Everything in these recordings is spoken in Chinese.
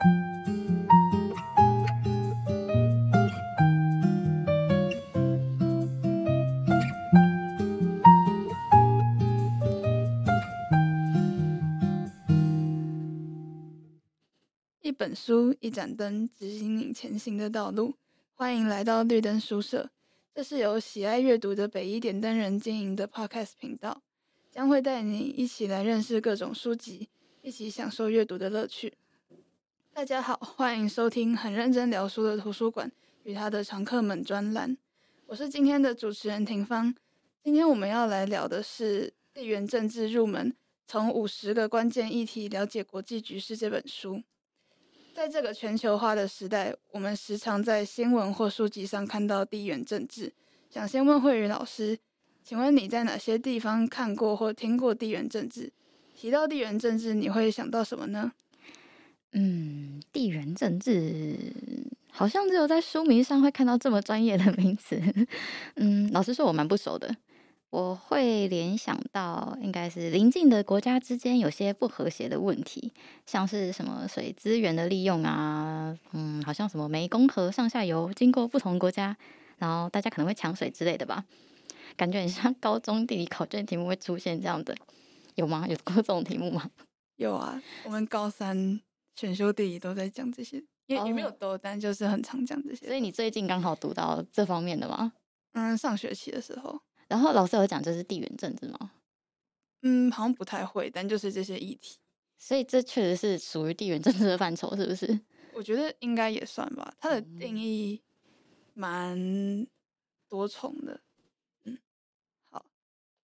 一本书，一盏灯，指引你前行的道路。欢迎来到绿灯书社，这是由喜爱阅读的北一点灯人经营的 Podcast 频道，将会带你一起来认识各种书籍，一起享受阅读的乐趣。大家好，欢迎收听很认真聊书的图书馆与他的常客们专栏。我是今天的主持人廷芳。今天我们要来聊的是《地缘政治入门：从五十个关键议题了解国际局势》这本书。在这个全球化的时代，我们时常在新闻或书籍上看到地缘政治。想先问慧宇老师，请问你在哪些地方看过或听过地缘政治？提到地缘政治，你会想到什么呢？嗯，地缘政治好像只有在书名上会看到这么专业的名词。嗯，老实说，我蛮不熟的。我会联想到，应该是邻近的国家之间有些不和谐的问题，像是什么水资源的利用啊，嗯，好像什么湄公河上下游经过不同国家，然后大家可能会抢水之类的吧。感觉很像高中地理考卷题目会出现这样的，有吗？有过这种题目吗？有啊，我们高三选修地理都在讲这些，也也没有多，但就是很常讲这些。所以你最近刚好读到这方面的吗？嗯，上学期的时候。然后老师有讲这是地缘政治吗？嗯，好像不太会，但就是这些议题，所以这确实是属于地缘政治的范畴，是不是？我觉得应该也算吧。它的定义蛮多重的。嗯，好，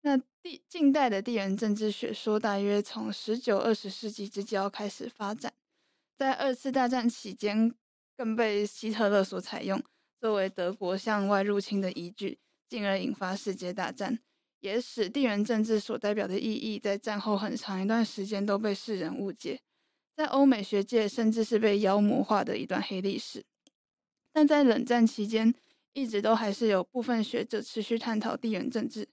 那地近代的地缘政治学说大约从十九、二十世纪之交开始发展，在二次大战期间更被希特勒所采用，作为德国向外入侵的依据。进而引发世界大战，也使地缘政治所代表的意义在战后很长一段时间都被世人误解，在欧美学界甚至是被妖魔化的一段黑历史。但在冷战期间，一直都还是有部分学者持续探讨地缘政治。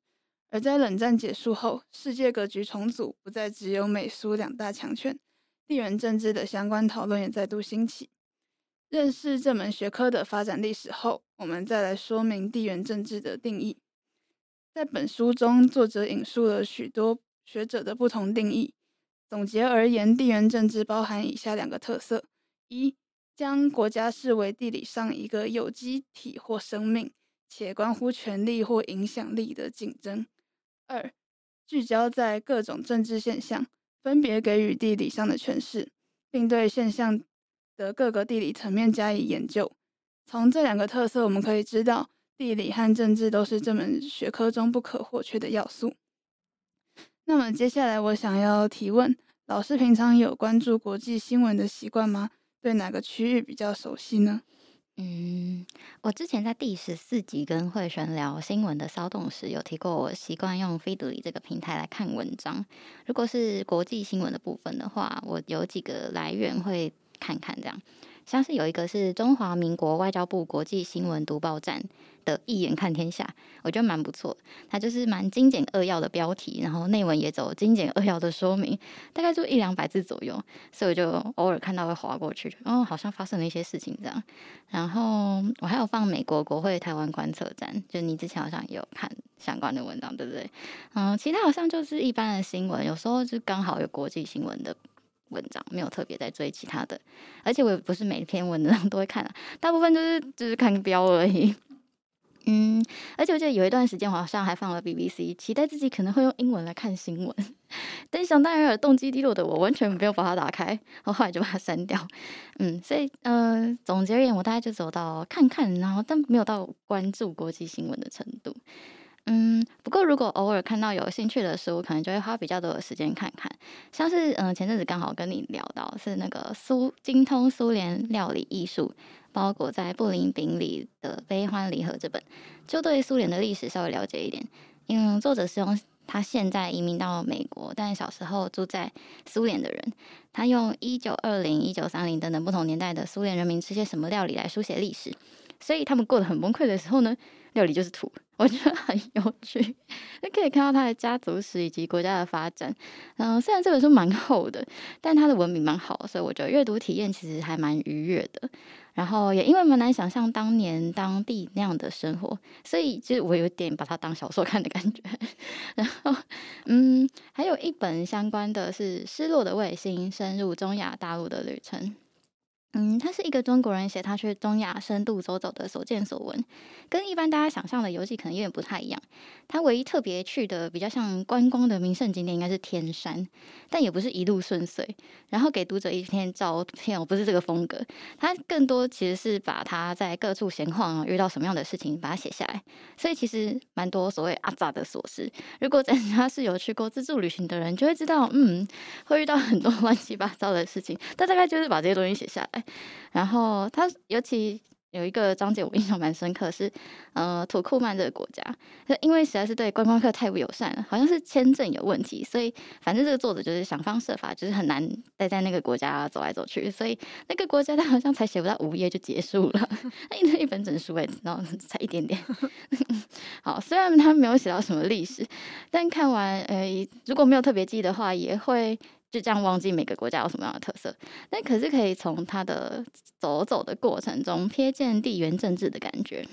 而在冷战结束后，世界格局重组，不再只有美苏两大强权，地缘政治的相关讨论也再度兴起。认识这门学科的发展历史后，我们再来说明地缘政治的定义。在本书中，作者引述了许多学者的不同定义。总结而言，地缘政治包含以下两个特色：一、将国家视为地理上一个有机体或生命，且关乎权力或影响力的竞争；二、聚焦在各种政治现象，分别给予地理上的诠释，并对现象的各个地理层面加以研究。从这两个特色，我们可以知道，地理和政治都是这门学科中不可或缺的要素。那么，接下来我想要提问：老师平常有关注国际新闻的习惯吗？对哪个区域比较熟悉呢？嗯，我之前在第十四集跟慧璇聊新闻的骚动时，有提过我习惯用 Feedly 这个平台来看文章。如果是国际新闻的部分的话，我有几个来源会。看看这样，像是有一个是中华民国外交部国际新闻读报站的“一眼看天下”，我觉得蛮不错。它就是蛮精简扼要的标题，然后内文也走精简扼要的说明，大概就一两百字左右，所以我就偶尔看到会滑过去，哦，好像发生了一些事情这样。然后我还有放美国国会台湾观测站，就你之前好像也有看相关的文章，对不对？嗯，其他好像就是一般的新闻，有时候就刚好有国际新闻的。文章没有特别在追其他的，而且我也不是每篇文章都会看啊，大部分就是就是看标而已。嗯，而且我记得有一段时间我好像还放了 BBC，期待自己可能会用英文来看新闻。但想当然尔，动机低落的我完全没有把它打开，我后来就把它删掉。嗯，所以呃，总结而言，我大概就走到看看，然后但没有到关注国际新闻的程度。嗯，不过如果偶尔看到有兴趣的书，可能就会花比较多的时间看看。像是嗯，前阵子刚好跟你聊到是那个苏精通苏联料理艺术，包裹在布林饼里的悲欢离合这本，就对苏联的历史稍微了解一点。因为作者是用他现在移民到美国，但小时候住在苏联的人，他用一九二零、一九三零等等不同年代的苏联人民吃些什么料理来书写历史。所以他们过得很崩溃的时候呢，料理就是土。我觉得很有趣，那可以看到他的家族史以及国家的发展。嗯，虽然这本书蛮厚的，但他的文笔蛮好，所以我觉得阅读体验其实还蛮愉悦的。然后也因为蛮难想象当年当地那样的生活，所以其实我有点把它当小说看的感觉。然后，嗯，还有一本相关的是《失落的卫星：深入中亚大陆的旅程》。嗯，他是一个中国人写他去中亚深度走走的所见所闻，跟一般大家想象的游记可能有点不太一样。他唯一特别去的比较像观光的名胜景点应该是天山，但也不是一路顺遂。然后给读者一篇照片，我不是这个风格，他更多其实是把他在各处闲晃遇到什么样的事情把它写下来。所以其实蛮多所谓阿杂的琐事。如果大家是有去过自助旅行的人，就会知道，嗯，会遇到很多 乱七八糟的事情。他大概就是把这些东西写下来。然后他尤其有一个章节我印象蛮深刻，是呃土库曼这个国家，因为实在是对观光客太不友善了，好像是签证有问题，所以反正这个作者就是想方设法，就是很难待在那个国家走来走去，所以那个国家 他好像才写不到五页就结束了，他印了一本整书哎，然后才一点点。好，虽然他没有写到什么历史，但看完呃如果没有特别记的话，也会。就这样忘记每个国家有什么样的特色，但可是可以从他的走走的过程中瞥见地缘政治的感觉。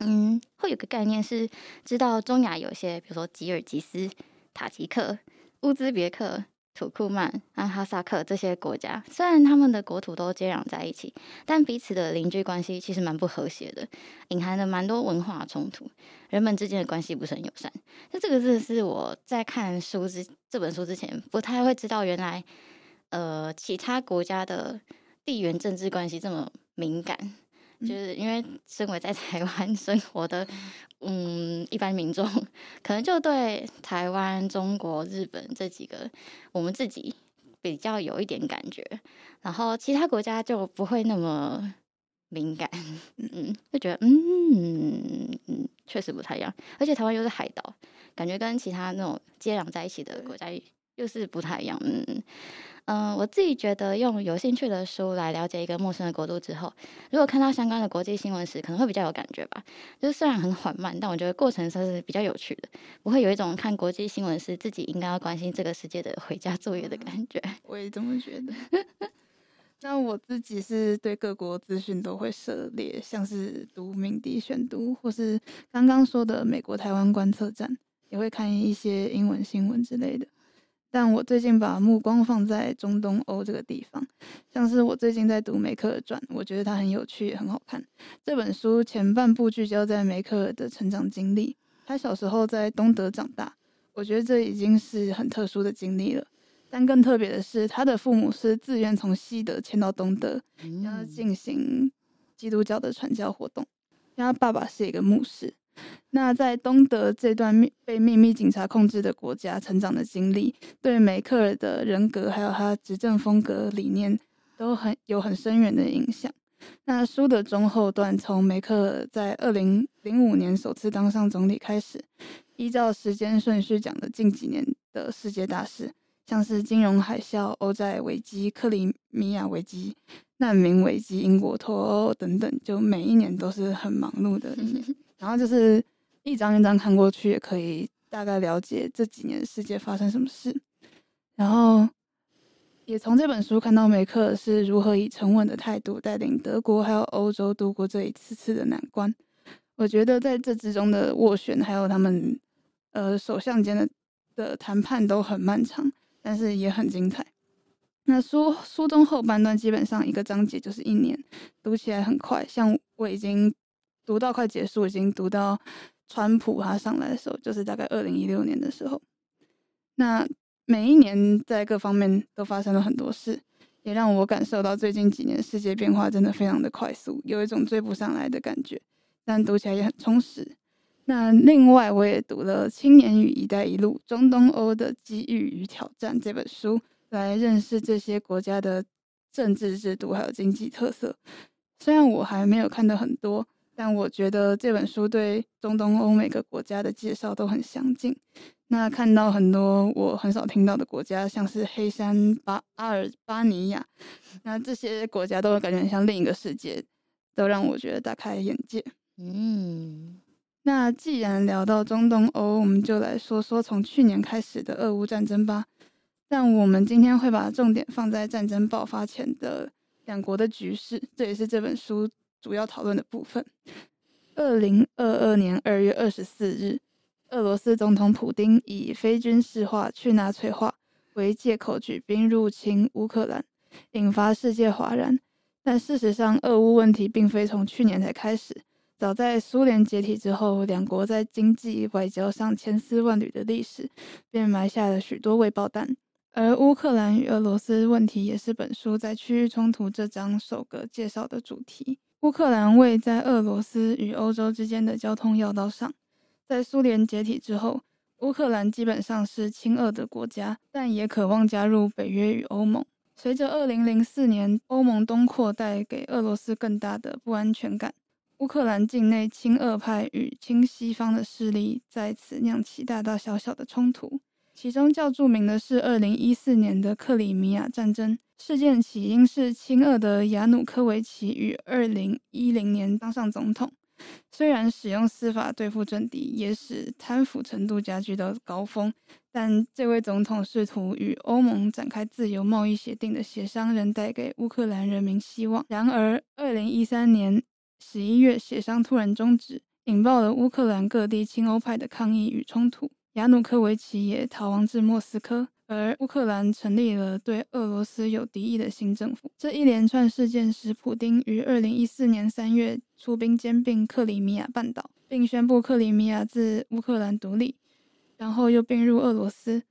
嗯，会有个概念是知道中亚有些，比如说吉尔吉斯、塔吉克、乌兹别克。土库曼、和哈萨克这些国家，虽然他们的国土都接壤在一起，但彼此的邻居关系其实蛮不和谐的，隐含了蛮多文化冲突，人们之间的关系不是很友善。那这个字是我在看书之这本书之前不太会知道，原来呃其他国家的地缘政治关系这么敏感。就是因为身为在台湾 生活的，嗯，一般民众可能就对台湾、中国、日本这几个我们自己比较有一点感觉，然后其他国家就不会那么敏感，嗯，就觉得嗯嗯，确实不太一样，而且台湾又是海岛，感觉跟其他那种接壤在一起的国家又是不太一样，嗯。嗯、呃，我自己觉得用有兴趣的书来了解一个陌生的国度之后，如果看到相关的国际新闻时，可能会比较有感觉吧。就是虽然很缓慢，但我觉得过程算是比较有趣的，不会有一种看国际新闻时自己应该要关心这个世界的回家作业的感觉。我也这么觉得。那我自己是对各国资讯都会涉猎，像是读名地选读，或是刚刚说的美国台湾观测站，也会看一些英文新闻之类的。但我最近把目光放在中东欧这个地方，像是我最近在读梅克尔传，我觉得它很有趣也很好看。这本书前半部聚焦在梅克尔的成长经历，他小时候在东德长大，我觉得这已经是很特殊的经历了。但更特别的是，他的父母是自愿从西德迁到东德，让他进行基督教的传教活动，他爸爸是一个牧师。那在东德这段被秘密警察控制的国家成长的经历，对梅克尔的人格还有他执政风格理念都很有很深远的影响。那书的中后段，从梅克尔在二零零五年首次当上总理开始，依照时间顺序讲的近几年的世界大事，像是金融海啸、欧债危机、克里米亚危机、难民危机、英国脱欧等等，就每一年都是很忙碌的一年。然后就是一张一张看过去，也可以大概了解这几年世界发生什么事。然后也从这本书看到梅克是如何以沉稳的态度带领德国还有欧洲度过这一次次的难关。我觉得在这之中的斡旋，还有他们呃首相间的的谈判都很漫长，但是也很精彩。那书书中后半段基本上一个章节就是一年，读起来很快。像我已经。读到快结束，已经读到川普他上来的时候，就是大概二零一六年的时候。那每一年在各方面都发生了很多事，也让我感受到最近几年世界变化真的非常的快速，有一种追不上来的感觉。但读起来也很充实。那另外我也读了《青年与“一带一路”中东欧的机遇与挑战》这本书，来认识这些国家的政治制度还有经济特色。虽然我还没有看到很多。但我觉得这本书对中东欧每个国家的介绍都很详尽。那看到很多我很少听到的国家，像是黑山巴阿尔巴尼亚，那这些国家都感觉很像另一个世界。都让我觉得大开眼界。嗯，那既然聊到中东欧，我们就来说说从去年开始的俄乌战争吧。但我们今天会把重点放在战争爆发前的两国的局势，这也是这本书主要讨论的部分。二零二二年二月二十四日，俄罗斯总统普丁以非军事化、去纳粹化为借口举兵入侵乌克兰，引发世界哗然。但事实上，俄乌问题并非从去年才开始，早在苏联解体之后，两国在经济、外交上千丝万缕的历史，便埋下了许多未爆弹。而乌克兰与俄罗斯问题也是本书在区域冲突这章首个介绍的主题。乌克兰位在俄罗斯与欧洲之间的交通要道上，在苏联解体之后，乌克兰基本上是亲俄的国家，但也渴望加入北约与欧盟。随着二零零四年欧盟东扩带给俄罗斯更大的不安全感，乌克兰境内亲俄派与亲西方的势力在此酿起大大小小的冲突。其中较著名的是二零一四年的克里米亚战争，事件起因是亲俄的亚努科维奇于二零一零年当上总统，虽然使用司法对付政敌，也使贪腐程度加剧到高峰，但这位总统试图与欧盟展开自由贸易协定的协商，仍带给乌克兰人民希望。然而，二零一三年十一月，协商突然终止，引爆了乌克兰各地亲欧派的抗议与冲突。亚努科维奇也逃亡至莫斯科，而乌克兰成立了对俄罗斯有敌意的新政府。这一连串事件使普丁于二零一四年三月出兵兼并克里米亚半岛，并宣布克里米亚自乌克兰独立，然后又并入俄罗斯。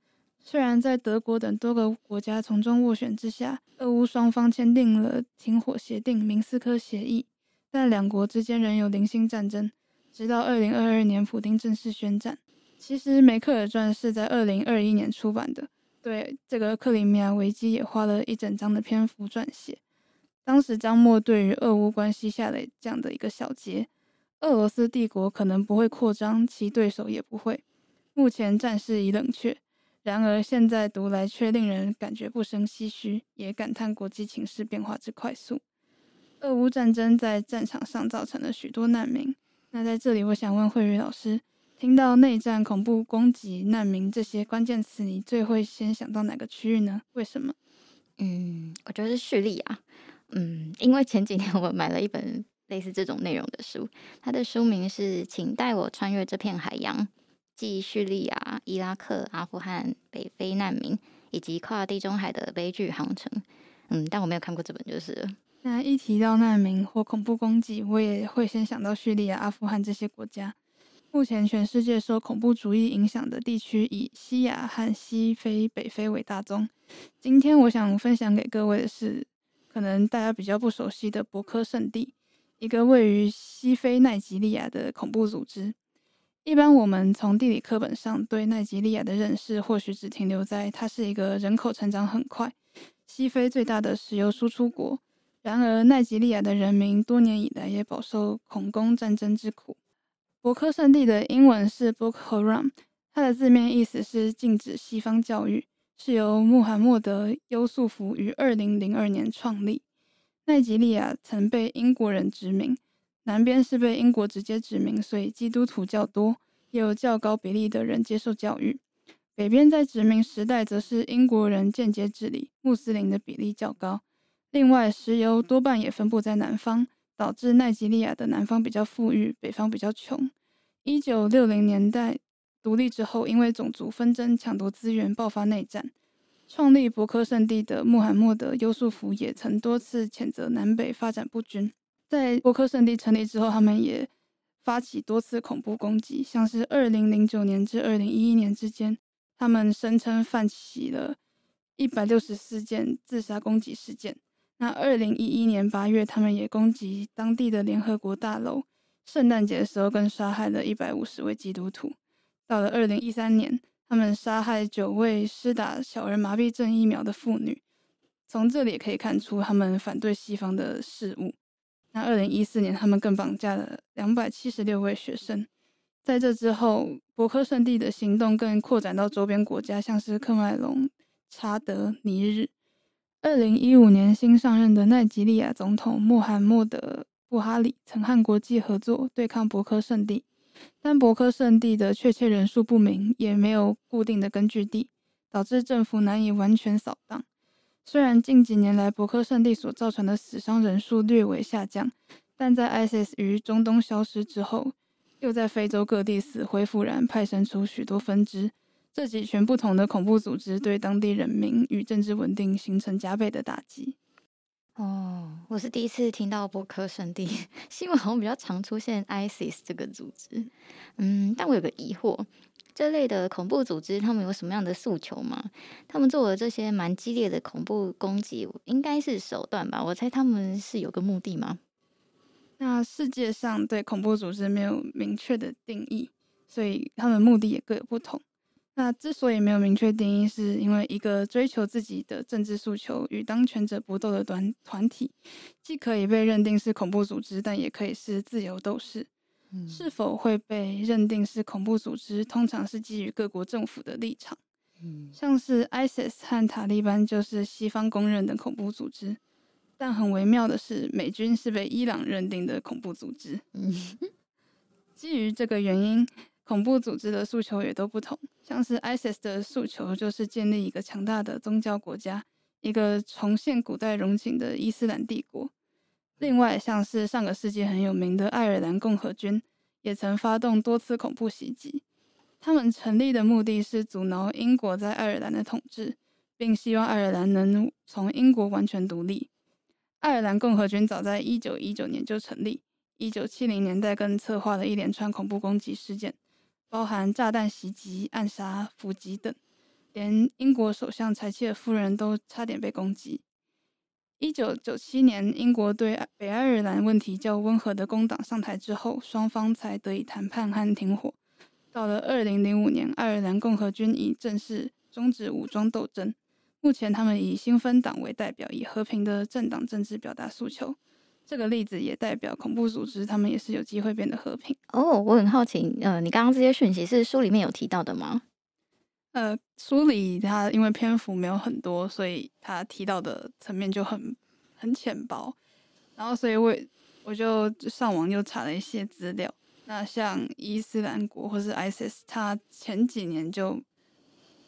虽然在德国等多个国家从中斡旋之下，俄乌双方签订了停火协定——明斯克协议，但两国之间仍有零星战争，直到二零二二年普丁正式宣战。其实梅克尔传是在二零二一年出版的，对这个克里米亚危机也花了一整章的篇幅撰写。当时张默对于俄乌关系下的这样的一个小结：俄罗斯帝国可能不会扩张，其对手也不会。目前战事已冷却，然而现在读来却令人感觉不胜唏嘘，也感叹国际情势变化之快速。俄乌战争在战场上造成了许多难民。那在这里，我想问慧宇老师。听到内战、恐怖攻击、难民这些关键词，你最会先想到哪个区域呢？为什么？嗯，我觉得是叙利亚。嗯，因为前几天我买了一本类似这种内容的书，它的书名是《请带我穿越这片海洋》，记叙利亚、伊拉克、阿富汗、北非难民以及跨地中海的悲剧航程。嗯，但我没有看过这本，就是了。那一提到难民或恐怖攻击，我也会先想到叙利亚、阿富汗这些国家。目前，全世界受恐怖主义影响的地区以西亚和西非、北非为大宗。今天，我想分享给各位的是，可能大家比较不熟悉的博科圣地，一个位于西非奈及利亚的恐怖组织。一般我们从地理课本上对奈及利亚的认识，或许只停留在它是一个人口成长很快、西非最大的石油输出国。然而，奈及利亚的人民多年以来也饱受恐攻战争之苦。博科圣地的英文是 Boko Haram，它的字面意思是禁止西方教育，是由穆罕默德·优素福于二零零二年创立。奈及利亚曾被英国人殖民，南边是被英国直接殖民，所以基督徒较多，也有较高比例的人接受教育。北边在殖民时代则是英国人间接治理，穆斯林的比例较高。另外，石油多半也分布在南方。导致奈及利亚的南方比较富裕，北方比较穷。一九六零年代独立之后，因为种族纷争、抢夺资源，爆发内战。创立博科圣地的穆罕默德·优素福也曾多次谴责南北发展不均。在博科圣地成立之后，他们也发起多次恐怖攻击，像是二零零九年至二零一一年之间，他们声称犯起了一百六十四件自杀攻击事件。那二零一一年八月，他们也攻击当地的联合国大楼。圣诞节的时候，更杀害了一百五十位基督徒。到了二零一三年，他们杀害九位施打小儿麻痹症疫苗的妇女。从这里也可以看出，他们反对西方的事物。那二零一四年，他们更绑架了两百七十六位学生。在这之后，博科圣地的行动更扩展到周边国家，像是喀麦隆、查德、尼日。二零一五年新上任的奈及利亚总统穆罕默德·布哈里曾和国际合作对抗博科圣地，但博科圣地的确切人数不明，也没有固定的根据地，导致政府难以完全扫荡。虽然近几年来博科圣地所造成的死伤人数略微下降，但在 ISIS 于中东消失之后，又在非洲各地死灰复燃，派生出许多分支。这几群不同的恐怖组织对当地人民与政治稳定形成加倍的打击。哦，我是第一次听到博科圣地 新闻，好像比较常出现 ISIS 这个组织。嗯，但我有个疑惑，这类的恐怖组织他们有什么样的诉求吗？他们做的这些蛮激烈的恐怖攻击，应该是手段吧？我猜他们是有个目的吗？那世界上对恐怖组织没有明确的定义，所以他们目的也各有不同。那之所以没有明确定义，是因为一个追求自己的政治诉求与当权者搏斗的团团体，既可以被认定是恐怖组织，但也可以是自由斗士。嗯。是否会被认定是恐怖组织，通常是基于各国政府的立场。嗯。像是 ISIS 和塔利班就是西方公认的恐怖组织，但很微妙的是，美军是被伊朗认定的恐怖组织。嗯。基于这个原因。恐怖组织的诉求也都不同，像是 ISIS 的诉求就是建立一个强大的宗教国家，一个重现古代荣景的伊斯兰帝国。另外，像是上个世纪很有名的爱尔兰共和军，也曾发动多次恐怖袭击。他们成立的目的是阻挠英国在爱尔兰的统治，并希望爱尔兰能从英国完全独立。爱尔兰共和军早在一九一九年就成立，一九七零年代更策划了一连串恐怖攻击事件。包含炸弹袭击、暗杀、伏击等，连英国首相柴契尔夫人都差点被攻击。一九九七年，英国对北爱尔兰问题较温和的工党上台之后，双方才得以谈判和停火。到了二零零五年，爱尔兰共和军已正式终止武装斗争。目前，他们以新芬党为代表，以和平的政党政治表达诉求。这个例子也代表恐怖组织，他们也是有机会变得和平。哦，我很好奇，呃，你刚刚这些讯息是书里面有提到的吗？呃，书里它因为篇幅没有很多，所以它提到的层面就很很浅薄。然后，所以我我就上网又查了一些资料。那像伊斯兰国或是 ISIS，它前几年就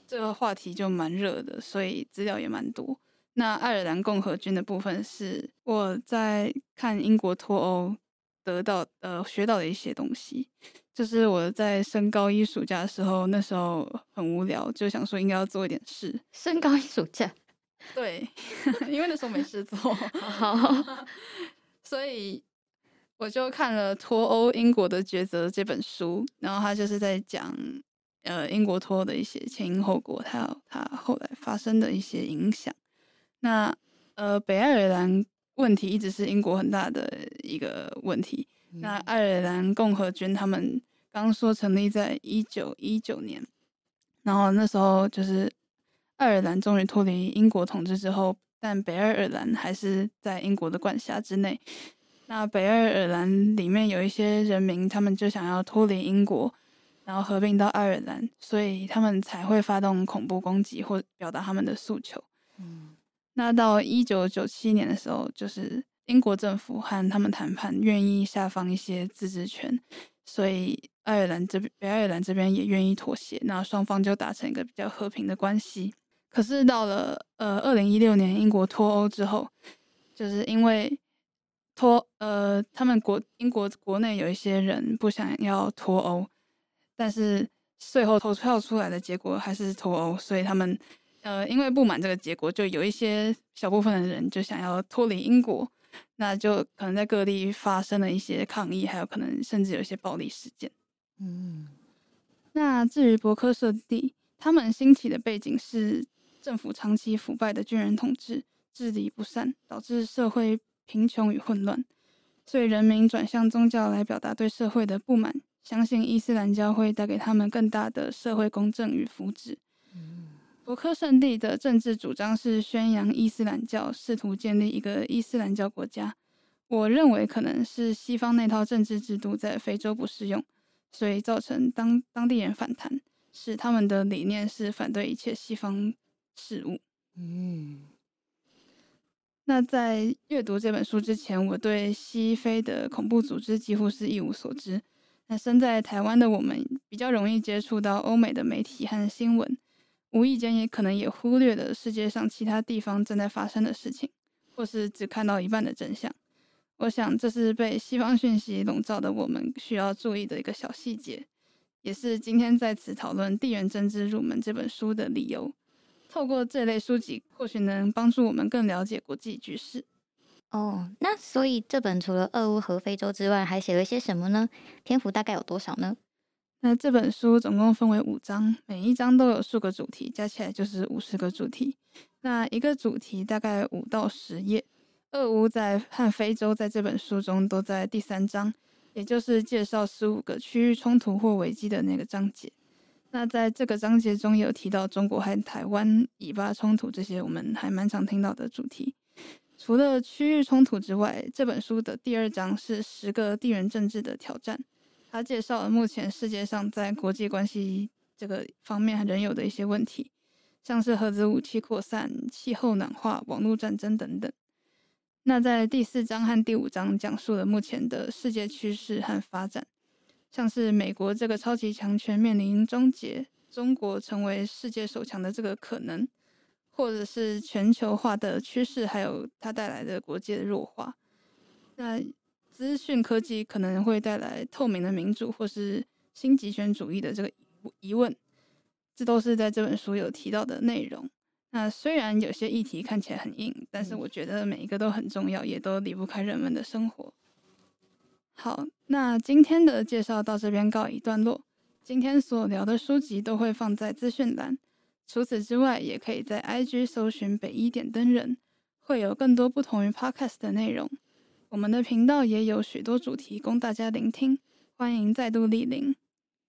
这个话题就蛮热的，所以资料也蛮多。那爱尔兰共和军的部分是我在看英国脱欧得到呃学到的一些东西，就是我在升高一暑假的时候，那时候很无聊，就想说应该要做一点事。升高一暑假，对，因为那时候没事做，好，所以我就看了《脱欧：英国的抉择》这本书，然后他就是在讲呃英国脱欧的一些前因后果，还有它后来发生的一些影响。那呃，北爱尔兰问题一直是英国很大的一个问题。嗯、那爱尔兰共和军他们刚说成立在一九一九年，然后那时候就是爱尔兰终于脱离英国统治之后，但北爱尔兰还是在英国的管辖之内。那北爱尔兰里面有一些人民，他们就想要脱离英国，然后合并到爱尔兰，所以他们才会发动恐怖攻击或表达他们的诉求。嗯。那到一九九七年的时候，就是英国政府和他们谈判，愿意下放一些自治权，所以爱尔兰这边、北爱尔兰这边也愿意妥协，那双方就达成一个比较和平的关系。可是到了呃二零一六年英国脱欧之后，就是因为脱呃他们国英国国内有一些人不想要脱欧，但是最后投票出来的结果还是脱欧，所以他们。呃，因为不满这个结果，就有一些小部分的人就想要脱离英国，那就可能在各地发生了一些抗议，还有可能甚至有一些暴力事件。嗯，那至于博科圣地，他们兴起的背景是政府长期腐败的军人统治，治理不善，导致社会贫穷与混乱，所以人民转向宗教来表达对社会的不满，相信伊斯兰教会带给他们更大的社会公正与福祉。博科圣地的政治主张是宣扬伊斯兰教，试图建立一个伊斯兰教国家。我认为可能是西方那套政治制度在非洲不适用，所以造成当当地人反弹，使他们的理念是反对一切西方事物。嗯，那在阅读这本书之前，我对西非的恐怖组织几乎是一无所知。那身在台湾的我们，比较容易接触到欧美的媒体和新闻，无意间也可能也忽略了世界上其他地方正在发生的事情，或是只看到一半的真相。我想，这是被西方讯息笼罩的我们需要注意的一个小细节，也是今天在此讨论《地缘政治入门》这本书的理由。透过这类书籍，或许能帮助我们更了解国际局势。哦，那所以这本除了俄乌和非洲之外，还写了些什么呢？篇幅大概有多少呢？那这本书总共分为五章，每一章都有数个主题，加起来就是五十个主题。那一个主题大概五到十页。俄乌在和非洲在这本书中都在第三章，也就是介绍十五个区域冲突或危机的那个章节。那在这个章节中有提到中国和台湾、以巴冲突这些我们还蛮常听到的主题。除了区域冲突之外，这本书的第二章是十个地缘政治的挑战，他介绍了目前世界上在国际关系这个方面仍有的一些问题，像是核子武器扩散、气候暖化、网络战争等等。那在第四章和第五章讲述了目前的世界趋势和发展，像是美国这个超级强权面临终结，中国成为世界首强的这个可能，或者是全球化的趋势，还有它带来的国际的弱化。那资讯科技可能会带来透明的民主，或是新极权主义的这个疑问，这都是在这本书有提到的内容。那虽然有些议题看起来很硬，但是我觉得每一个都很重要，也都离不开人们的生活。好，那今天的介绍到这边告一段落。今天所聊的书籍都会放在资讯栏，除此之外，也可以在 IG 搜寻北一点灯人，会有更多不同于 Podcast 的内容。我们的频道也有许多主题供大家聆听，欢迎再度莅临。